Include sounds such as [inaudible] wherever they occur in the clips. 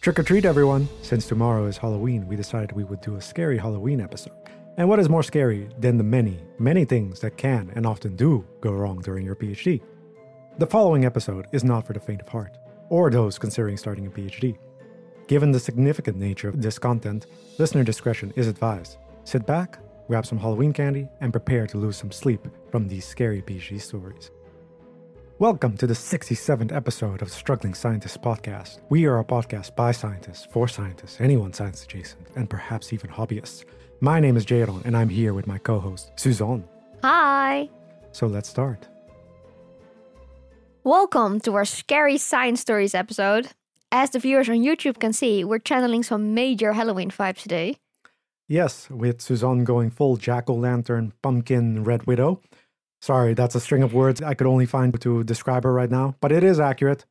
Trick or treat, everyone! Since tomorrow is Halloween, we decided we would do a scary Halloween episode. And what is more scary than the many, many things that can and often do go wrong during your PhD? The following episode is not for the faint of heart, or those considering starting a PhD. Given the significant nature of this content, listener discretion is advised. Sit back, grab some Halloween candy, and prepare to lose some sleep from these scary PhD stories. Welcome to the 67th episode of the Struggling Scientists Podcast. We are a podcast by scientists, for scientists, anyone science adjacent, and perhaps even hobbyists. My name is Jayron, and I'm here with my co host, Suzanne. Hi! So let's start. Welcome to our Scary Science Stories episode. As the viewers on YouTube can see, we're channeling some major Halloween vibes today. Yes, with Suzanne going full jack o' lantern, pumpkin, red widow. Sorry, that's a string of words I could only find to describe her right now, but it is accurate.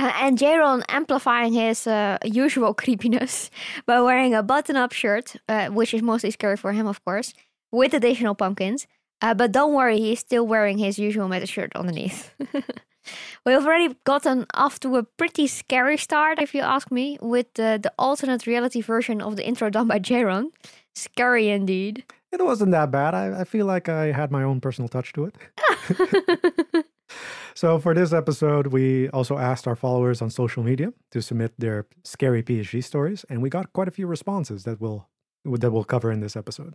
Uh, and Jayron amplifying his uh, usual [laughs] creepiness by wearing a button up shirt, uh, which is mostly scary for him, of course, with additional pumpkins. Uh, but don't worry, he's still wearing his usual meta shirt underneath. [laughs] We've already gotten off to a pretty scary start, if you ask me, with the alternate reality version of the intro done by Jayron. Scary indeed. It wasn't that bad. I, I feel like I had my own personal touch to it. [laughs] [laughs] so, for this episode, we also asked our followers on social media to submit their scary PhD stories, and we got quite a few responses that we'll, that we'll cover in this episode.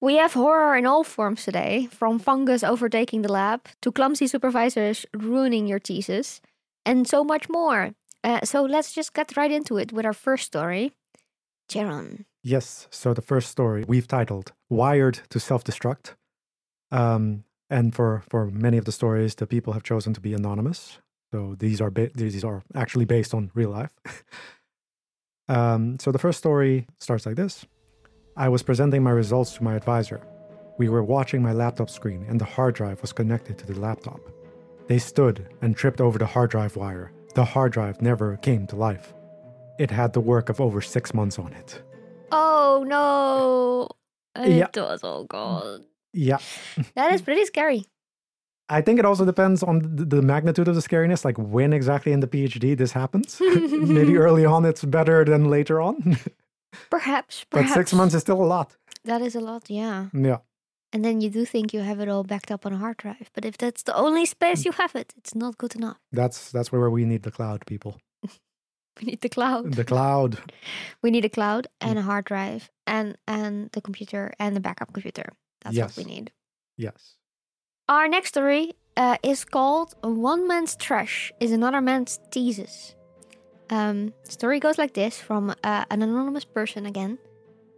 We have horror in all forms today, from fungus overtaking the lab to clumsy supervisors ruining your thesis, and so much more. Uh, so, let's just get right into it with our first story. Jayron, Yes. So the first story we've titled "Wired to Self-Destruct," um, and for for many of the stories, the people have chosen to be anonymous. So these are ba- these are actually based on real life. [laughs] um, so the first story starts like this: I was presenting my results to my advisor. We were watching my laptop screen, and the hard drive was connected to the laptop. They stood and tripped over the hard drive wire. The hard drive never came to life. It had the work of over six months on it. Oh no. [laughs] Yeah. It was all gone. Yeah. That is [laughs] pretty scary. I think it also depends on the, the magnitude of the scariness, like when exactly in the PhD this happens. [laughs] Maybe early on it's better than later on. Perhaps, but six months is still a lot. That is a lot, yeah. Yeah. And then you do think you have it all backed up on a hard drive. But if that's the only space mm. you have it, it's not good enough. That's that's where we need the cloud, people. We need the cloud. The cloud. We need a cloud Mm. and a hard drive and and the computer and the backup computer. That's Yes. what we need. Yes. Our next story uh, is called "One Man's Trash is Another Man's Thesis." Um, story goes like this from uh, an anonymous person again.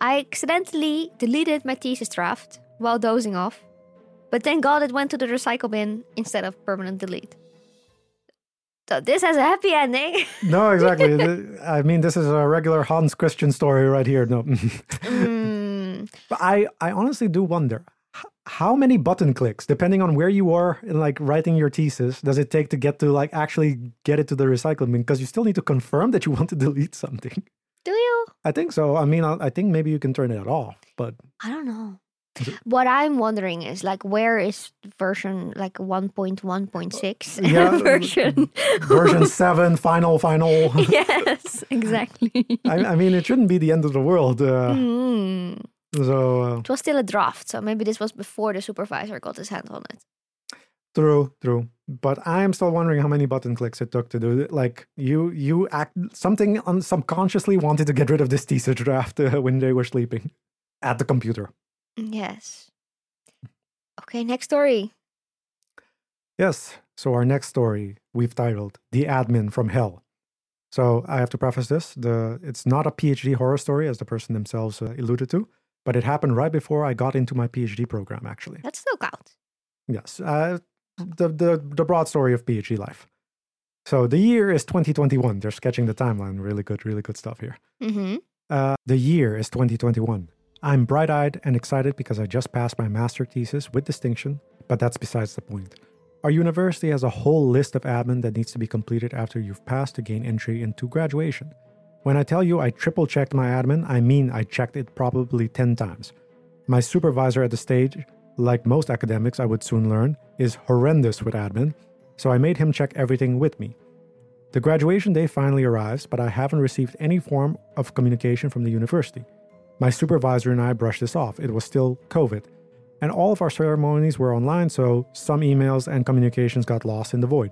I accidentally deleted my thesis draft while dozing off, but thank God it went to the recycle bin instead of permanent delete. So this has a happy ending. [laughs] No, exactly. I mean, this is a regular Hans Christian story right here. No. [laughs] Mm, But I, I honestly do wonder how many button clicks, depending on where you are in like writing your thesis, does it take to get to like actually get it to the recycling bin? Because you still need to confirm that you [laughs] want to delete something. do you? I think so. I mean, I, I think maybe you can turn it off, but I don't know. [laughs] What I'm wondering is like where is version like 1.1.6 Yeah, [laughs] version? version seven, final, final. [laughs] yes, exactly. I, I mean, it shouldn't be the end of the world. Uh, Mm. so uh, It was still a draft, so maybe this was before the supervisor got his hand on it. true, true. But I am still wondering how many button clicks it took to do it. Like you, you act something un- subconsciously wanted to get rid of this teaser draft uh, when they were sleeping at the computer. Yes. Okay, next story. Yes. So our next story we've titled "The Admin from Hell." So I have to preface this: the it's not a PhD horror story, as the person themselves uh, alluded to, but it happened right before I got into my PhD program. Actually, That still counts. yes. Uh, the the the broad story of PhD life. So the year is 2021. They're sketching the timeline. Really good, really good stuff here. Mm-hmm. Uh, the year is 2021. I'm bright eyed and excited because I just passed my master thesis with distinction, but that's besides the point. Our university has a whole list of admin that needs to be completed after you've passed to gain entry into graduation. When I tell you I triple checked my admin, I mean I checked it probably 10 times. My supervisor at the stage, like most academics I would soon learn, is horrendous with admin, so I made him check everything with me. The graduation day finally arrives, but I haven't received any form of communication from the university. My supervisor and I brushed this off. It was still COVID. And all of our ceremonies were online, so some emails and communications got lost in the void.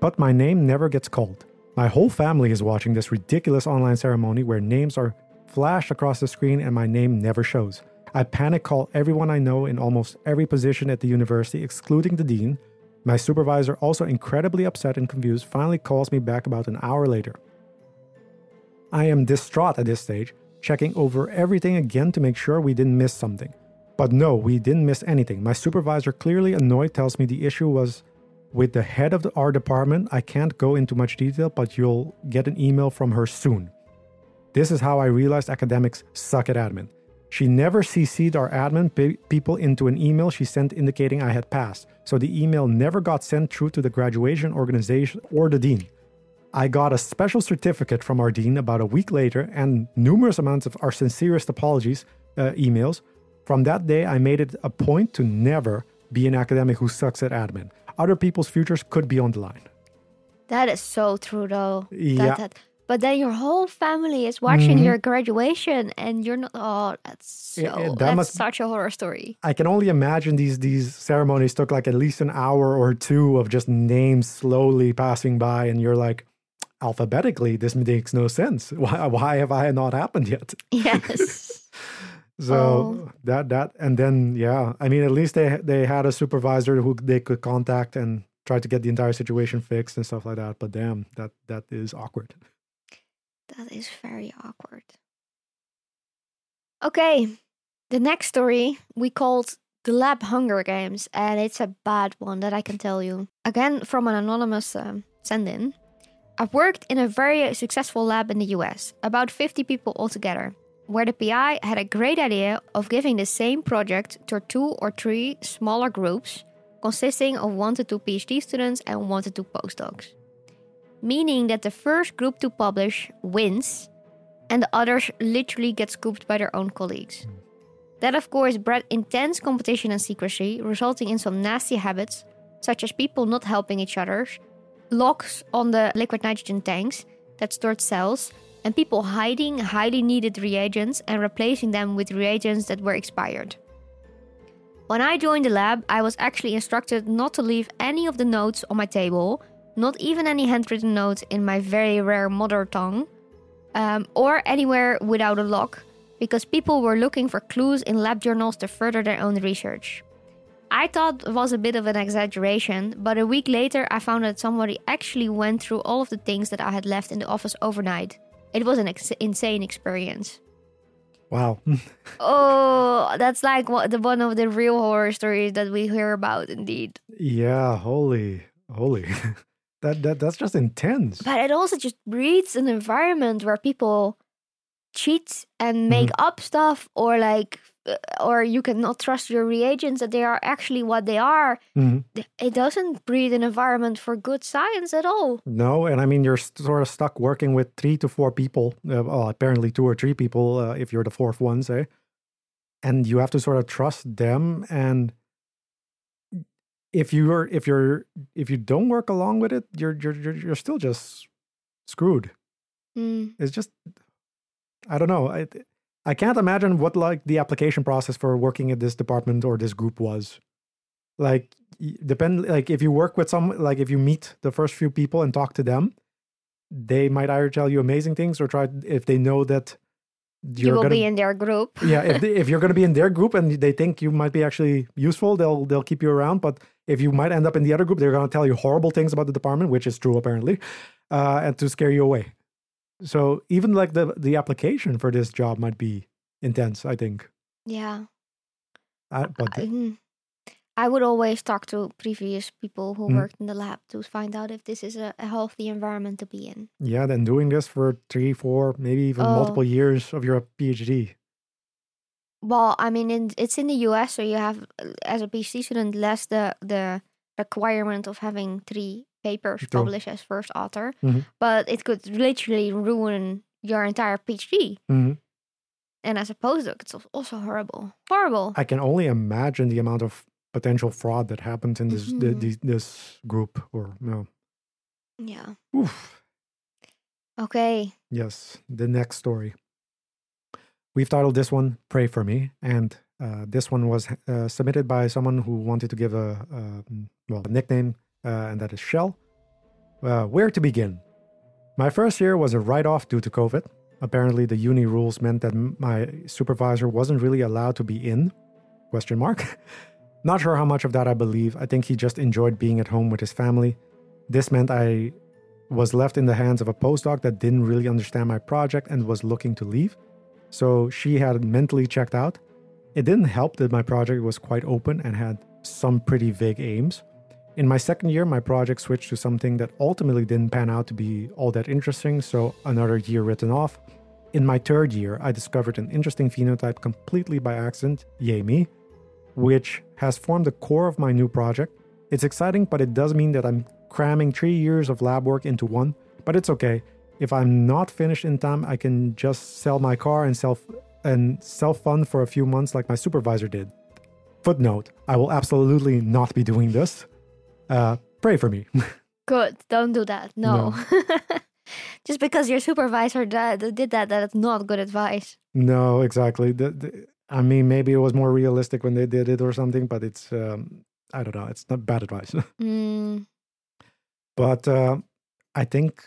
But my name never gets called. My whole family is watching this ridiculous online ceremony where names are flashed across the screen and my name never shows. I panic call everyone I know in almost every position at the university, excluding the dean. My supervisor, also incredibly upset and confused, finally calls me back about an hour later. I am distraught at this stage, checking over everything again to make sure we didn't miss something. But no, we didn't miss anything. My supervisor, clearly annoyed, tells me the issue was with the head of the, our department. I can't go into much detail, but you'll get an email from her soon. This is how I realized academics suck at admin. She never CC'd our admin pe- people into an email she sent indicating I had passed, so the email never got sent through to the graduation organization or the dean. I got a special certificate from our dean about a week later and numerous amounts of our sincerest apologies uh, emails. From that day, I made it a point to never be an academic who sucks at admin. Other people's futures could be on the line. That is so true, though. Yeah. that- but then your whole family is watching Mhm. your graduation, and you're not. Oh, that's so. Yeah, that that's must- such a horror story. I can only imagine these these ceremonies took like at least an hour or two of just names slowly passing by, and you're like, alphabetically, this makes no sense. [laughs] Why why have I not happened yet? [laughs] Yes. So Oh. that that and then yeah, I mean at least they they had a supervisor who they could contact and try to get the entire situation fixed and stuff like that. But damn, that that is awkward. that is very awkward. Okay, the next story we called the Lab Hunger Games, and it's a bad one that I can tell you. Again, from an anonymous um, send in. I've worked in a very successful lab in the US, about 50 people altogether, where the PI had a great idea of giving the same project to two or three smaller groups consisting of one to two PhD students and one to two postdocs. Meaning that the first group to publish wins and the others literally get scooped by their own colleagues. That, of course, bred intense competition and secrecy, resulting in some nasty habits, such as people not helping each other, locks on the liquid nitrogen tanks that stored cells, and people hiding highly needed reagents and replacing them with reagents that were expired. When I joined the lab, I was actually instructed not to leave any of the notes on my table, not even any handwritten notes in my very rare mother tongue, um, or anywhere without a lock, because people were looking for clues in lab journals to further their own research. I thought it was a bit of an exaggeration, but a week later I found that somebody actually went through all of the things that I had left in the office overnight. It was an ex- insane experience. Wow. [laughs] Oh, that's like what the one of the real horror stories that we hear about, indeed. yeah, holy holy. [laughs] that that that's just intense. But it also just breeds an environment where people cheat and make mm-hmm. up stuff, or like, or you cannot trust your reagents that they are actually what they are. Mhm. It doesn't breed an environment for good science at all. No, and I mean you're sort of stuck working with three to four people. Uh, well, apparently two or three people uh, if you're the fourth one, say, and you have to sort of trust them. And if you're if you're if you don't work along with it, you're you're you're, you're still just screwed. Mm. It's just I don't know. I I can't imagine what like the application process for working at this department or this group was. Like depend like if you work with some like if you meet the first few people and talk to them, they might either tell you amazing things or try if they know that You you're will gonna be in their group. [laughs] yeah if they, if you're going to be in their group and they think you might be actually useful they'll they'll keep you around but if you might end up in the other group they're going to tell you horrible things about the department which is true apparently uh, and to scare you away so even like the the application for this job might be intense i think yeah. I, but I, mm. I would always talk to previous people who Mm. worked in the lab to find out if this is a, a healthy environment to be in. yeah then doing this for three four maybe even Oh. multiple years of your phd Well, I mean, in, it's in the US, so you have, as a PhD student, less the the requirement of having three papers True. published as first author. Mhm. But it could literally ruin your entire PhD. Mhm. And as a postdoc, it's also horrible. Horrible. i can only imagine the amount of potential fraud that happens in this th- Mhm. this, this group or no Yeah. Oof. Okay. Yes, the next story. We've titled this one "Pray for Me," and uh, this one was uh, submitted by someone who wanted to give a, a well a nickname, uh, and that is Shell. Uh, where to begin? My first year was a write-off due to COVID. Apparently, the uni rules meant that my supervisor wasn't really allowed to be in. Question mark. [laughs] Not sure how much of that I believe. I think he just enjoyed being at home with his family. This meant I was left in the hands of a postdoc that didn't really understand my project and was looking to leave. So she had mentally checked out. It didn't help that my project was quite open and had some pretty vague aims. In my second year, my project switched to something that ultimately didn't pan out to be all that interesting, so another year written off. In my third year, I discovered an interesting phenotype completely by accident, yay me, which has formed the core of my new project. It's exciting, but it does mean that I'm cramming three years of lab work into one, but it's okay. If I'm not finished in time, I can just sell my car and self and self fund for a few months like my supervisor did. Footnote: I will absolutely not be doing this. Uh, pray for me. [laughs] Good. Don't do that. No. [laughs] Just because your supervisor did, did that, that's not good advice. no, exactly. The, the, I mean, maybe it was more realistic when they did it or something, but it's um, I don't know. It's not bad advice. [laughs] Mm, But uh, I think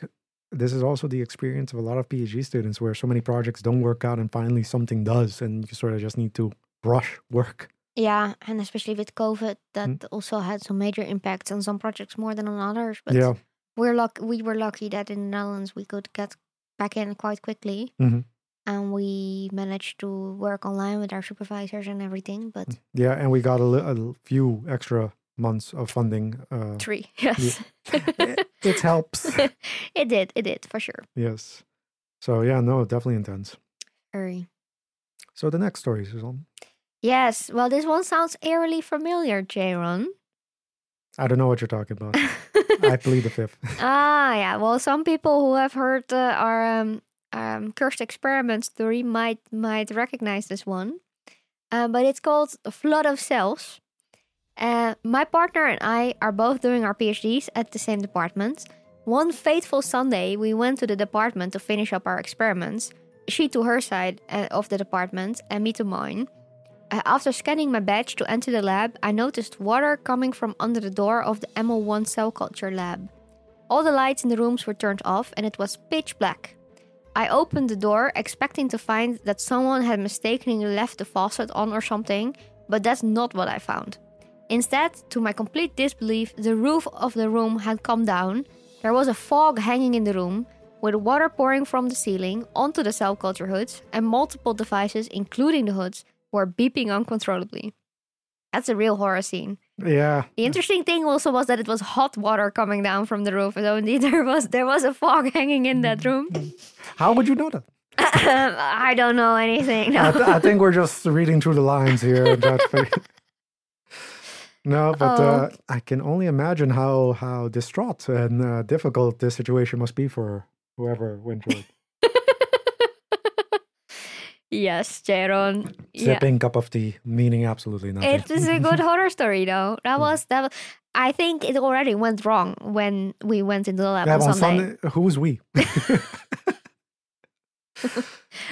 this is also the experience of a lot of PhD students where so many projects don't work out and finally something does, and you sort of just need to rush work. yeah, and especially with COVID, that Mm. also had some major impacts on some projects more than on others. But yeah. we're luck we were lucky that in the Netherlands we could get back in quite quickly. Mhm. And we managed to work online with our supervisors and everything. But Yeah. And we got a, li- a few extra months of funding. Uh, three, [laughs] yes. it, it helps. [laughs] it did, it did for sure. yes. So, yeah, no, definitely intense. Very. So, the next story, Suzanne. Yes. Well, this one sounds eerily familiar, Jayron. I don't know what you're talking about. [laughs] I plead the fifth. ah, yeah. Well, some people who have heard uh, our um, um, cursed experiments theory might might recognize this one, uh, but it's called flood of cells. Uh, my partner and I are both doing our PhDs at the same department. One fateful Sunday, we went to the department to finish up our experiments. She to her side uh, of the department, and me to mine. Uh, after scanning my badge to enter the lab, I noticed water coming from under the door of the MO1 cell culture lab. All the lights in the rooms were turned off and it was pitch black. I opened the door expecting to find that someone had mistakenly left the faucet on or something, but that's not what I found. Instead, to my complete disbelief, the roof of the room had come down. There was a fog hanging in the room, with water pouring from the ceiling onto the cell culture hoods, and multiple devices, including the hoods, were beeping uncontrollably. That's a real horror scene. Yeah. The interesting thing also was that it was hot water coming down from the roof. So indeed [laughs] there was there was a fog hanging in that room. How would you know that? [laughs] I don't know anything. I, th- I think we're just reading through the lines here. [laughs] and trying to figure- no, but Oh. uh, I can only imagine how how distraught and uh, difficult this situation must be for whoever went through it. [laughs] yes, Jayron. Yeah. Sipping cup of tea, meaning absolutely nothing. It is a good horror story though. That [laughs] was that was, I think it already went wrong when we went into the lab Yeah, on on Sunday. Sunday, who's we? [laughs]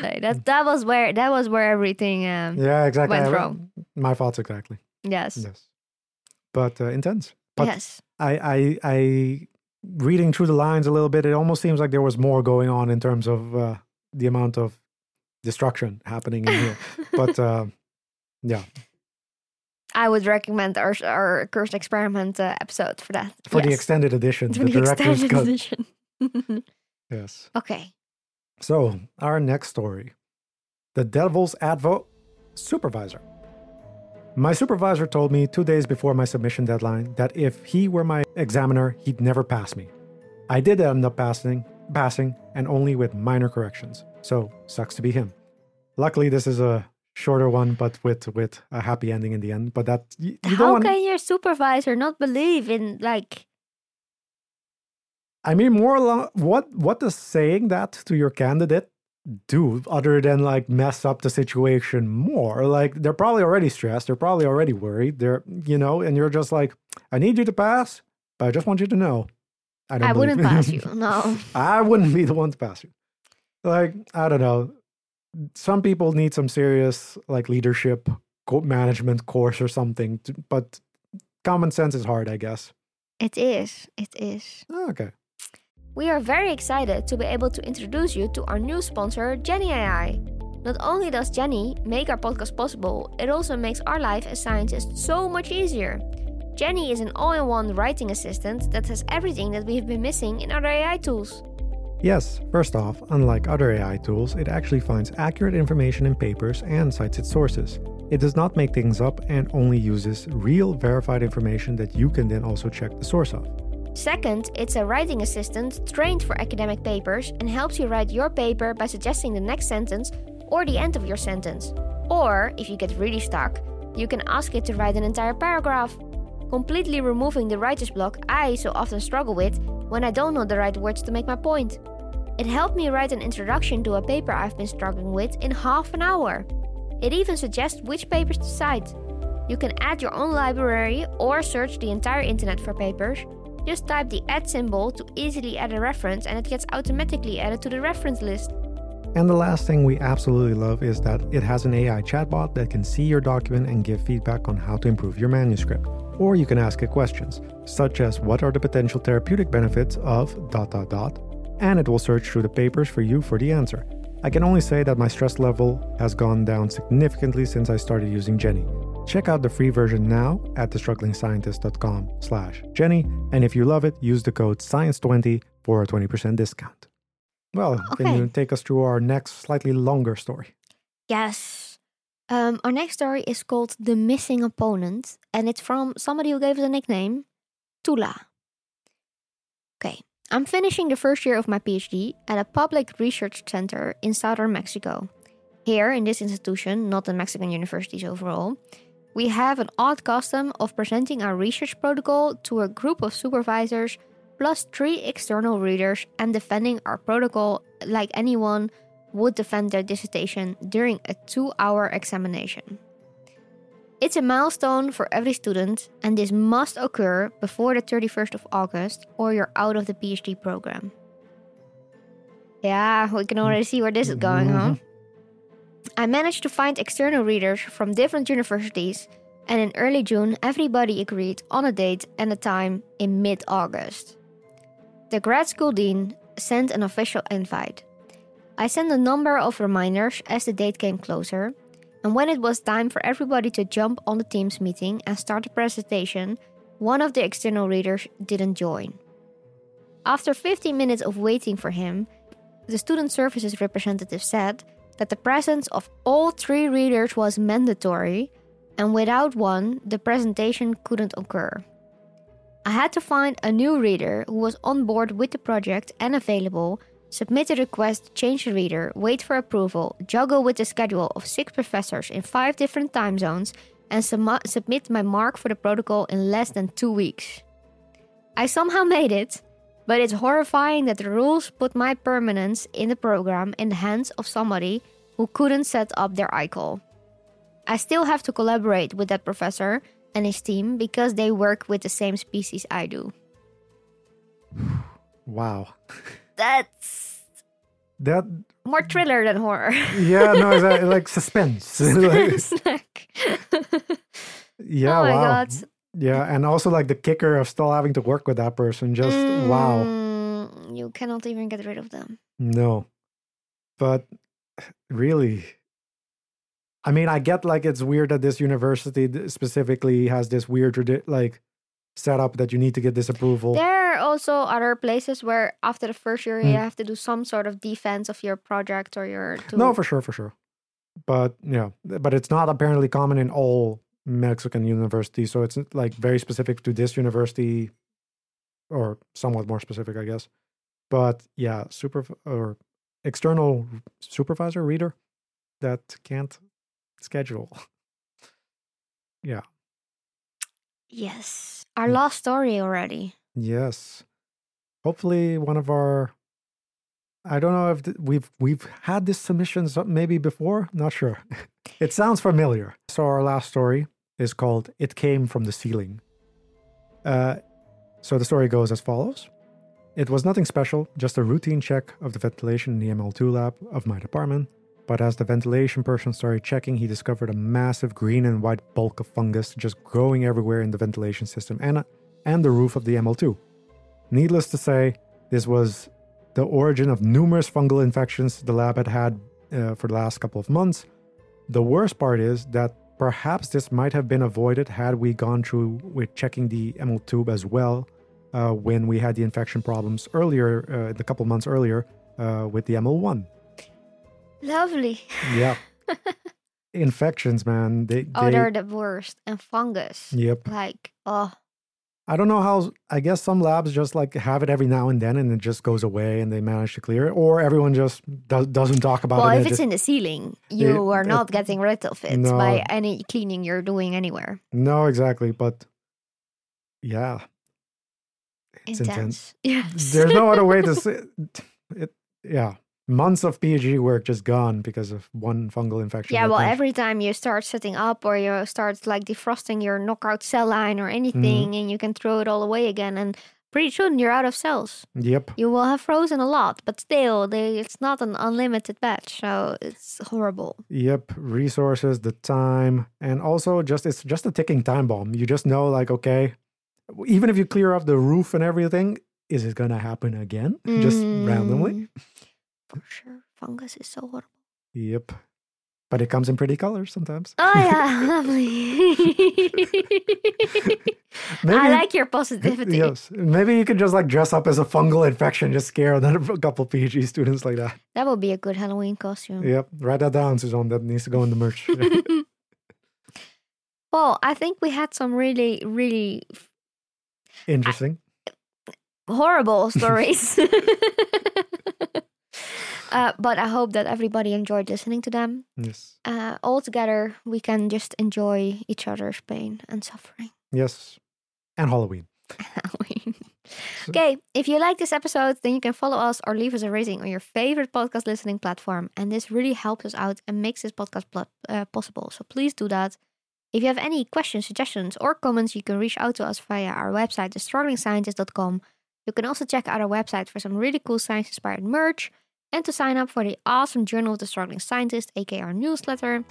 That that was where that was where everything um yeah, exactly. Went I- wrong. My thoughts exactly. yes. Yes, but uh, intense. But yes. I, I, I, reading through the lines a little bit, it almost seems like there was more going on in terms of uh, the amount of destruction happening in here. but [laughs] uh, yeah, I would recommend our our cursed experiment uh, episode for that. for the extended edition, [laughs] For the director's extended cut. edition. [laughs] Yes. okay. So our next story, the Devil's Advo supervisor. My supervisor told me two days before my submission deadline that if he were my examiner, he'd never pass me. I did end up passing, passing, and only with minor corrections. So sucks to be him. Luckily, this is a shorter one, but with with a happy ending in the end. But that you, you don't How want. can your supervisor not believe in like I mean, more along what what does saying that to your candidate do other than like mess up the situation more? Like they're probably already stressed, they're probably already worried. They're you know, and you're just like, I need you to pass, but I just want you to know I don't. I wouldn't pass you. [laughs] No. I wouldn't be the one to pass you. Like I don't know. Some people need some serious like leadership management course or something, to, but common sense is hard, I guess. It is. It is. Okay. We are very excited to be able to introduce you to our new sponsor, Jenni AI. Not only does Jenni make our podcast possible, it also makes our life as scientists so much easier. Jenni is an all in one writing assistant that has everything that we have been missing in other AI tools. Yes, first off, unlike other AI tools, it actually finds accurate information in papers and cites its sources. It does not make things up and only uses real verified information that you can then also check the source of. Second, it's a writing assistant trained for academic papers and helps you write your paper by suggesting the next sentence or the end of your sentence. Or, if you get really stuck, you can ask it to write an entire paragraph, completely removing the writer's block I so often struggle with when I don't know the right words to make my point. It helped me write an introduction to a paper I've been struggling with in half an hour. It even suggests which papers to cite. You can add your own library or search the entire internet for papers. Just type the add symbol to easily add a reference and it gets automatically added to the reference list. And the last thing we absolutely love is that it has an AI chatbot that can see your document and give feedback on how to improve your manuscript. Or you can ask it questions, such as what are the potential therapeutic benefits of dot dot dot, and it will search through the papers for you for the answer. I can only say that my stress level has gone down significantly since I started using Jenni. Check out the free version now at thestrugglingscientist.com slash Jenni, and if you love it, use the code SCIENCE20 for a 20% discount. Well, can you take us through our next slightly longer story? Yes. Um, our next story is called The Missing Opponent, and it's from somebody who gave us a nickname, Tula. Okay, I'm finishing the first year of my PhD at a public research center in southern Mexico. Here, in this institution, not in Mexican universities overall, we have an odd custom of presenting our research protocol to a group of supervisors plus three external readers and defending our protocol like anyone would defend their dissertation during a two hour examination. It's a milestone for every student, and this must occur before the 31st of August or you're out of the PhD program. Yeah, we can already see where this is going, huh? Mm-hmm. I managed to find external readers from different universities, and in early June, everybody agreed on a date and a time in mid August. The grad school dean sent an official invite. I sent a number of reminders as the date came closer, and when it was time for everybody to jump on the Teams meeting and start the presentation, one of the external readers didn't join. After 15 minutes of waiting for him, the student services representative said that the presence of all three readers was mandatory, and without one, the presentation couldn't occur. I had to find a new reader who was on board with the project and available, submit a request, change the reader, wait for approval, juggle with the schedule of six professors in five different time zones, and sum- submit my mark for the protocol in less than two weeks. I somehow [laughs] made it, but it's horrifying that the rules put my permanence in the program in the hands of somebody who couldn't set up their iCall. I still have to collaborate with that professor and his team because they work with the same species I do. [sighs] Wow. That's That, more thriller than horror. yeah, no, it's uh, [laughs] like suspense. [laughs] Like, [laughs] yeah, oh my wow. god. Yeah, and also like the kicker of still having to work with that person. Just wow. Mm, You cannot even get rid of them. No. But really, I mean, I get like it's weird that this university specifically has this weird like setup that you need to get this approval. There are also other places where after the first year you Mm. have to do some sort of defense of your project or your to No, for sure, for sure. But yeah, but it's not apparently common in all Mexican university. So it's like very specific to this university, or somewhat more specific, I guess. But yeah, super or external supervisor reader that can't schedule. [laughs] yeah. Yes. Our Mm. last story already. Yes. Hopefully, one of our. I don't know if th- we've we've had this submission maybe before. Not sure. [laughs] it sounds familiar. So our last story is called "It Came from the Ceiling." Uh, so the story goes as follows: It was nothing special, just a routine check of the ventilation in the ML2 lab of my department. But as the ventilation person started checking, he discovered a massive green and white bulk of fungus just growing everywhere in the ventilation system and, and the roof of the ML2. Needless to say, this was the origin of numerous fungal infections the lab had had uh, for the last couple of months. The worst part is that perhaps this might have been avoided had we gone through with checking the ML2 as well uh, when we had the infection problems earlier, uh, the couple months earlier, uh, with the ML1. Lovely. Yeah. [laughs] Infections, man. They, Oh, they're the worst. And fungus. Yep. Like, oh, I don't know how. I guess some labs just like have it every now and then, and it just goes away, and they manage to clear it, or everyone just does, doesn't talk about well, it. Well, if it's just- in the ceiling, you Yeah, are not getting rid of it No. by any cleaning you're doing anywhere. no, exactly, but yeah, it's intense. Intense. [laughs] Yes. There's no other way to [laughs] say it. Yeah, months of PhD work just gone because of one fungal infection. Yeah, well, every time you start setting up or you start like defrosting your knockout cell line or anything, Mm-hmm. and you can throw it all away again, and pretty soon you're out of cells. Yep. You will have frozen a lot, but still, they, it's not an unlimited batch, so it's horrible. Yep, resources, the time, and also just it's just a ticking time bomb. You just know, like, okay, even if you clear off the roof and everything, is it gonna happen again? [laughs] Just randomly? For sure, fungus is so horrible. Yep. But it comes in pretty colors sometimes. Oh yeah, [laughs] [laughs] lovely. Maybe I like your positivity. Yes, maybe you could just like dress up as a fungal infection, just scare [laughs] another couple PhD students like that. That would be a good Halloween costume. Yep, write that down, Suzanne. That needs to go in the merch. well, I think we had some really, really Interesting. horrible stories. Uh, but I hope that everybody enjoyed listening to them. Yes. Uh, all together, we can just enjoy each other's pain and suffering. Yes. And Halloween. [laughs] Halloween. Okay, if you like this episode, then you can follow us or leave us a rating on your favorite podcast listening platform. And this really helps us out and makes this podcast pl- uh, possible. So please do that. If you have any questions, suggestions, or comments, you can reach out to us via our website, thestrugglingscientist.com. You can also check out our website for some really cool science inspired merch and to sign up for the awesome Journal of the Struggling Scientist, aka our newsletter.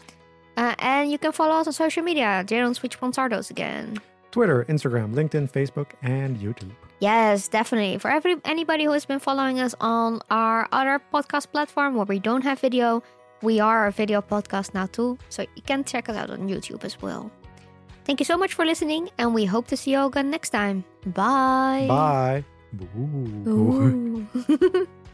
Uh, and you can follow us on social media. Jayron, which ones are those again? Twitter, Instagram, LinkedIn, Facebook, and YouTube. Yes, definitely. For every anybody who has been following us on our other podcast platform where we don't have video, we are a video podcast now too, so you can check us out on YouTube as well. Thank you so much for listening, and we hope to see you all again next time. Bye. Bye. [laughs] Ooh. Ooh. [laughs]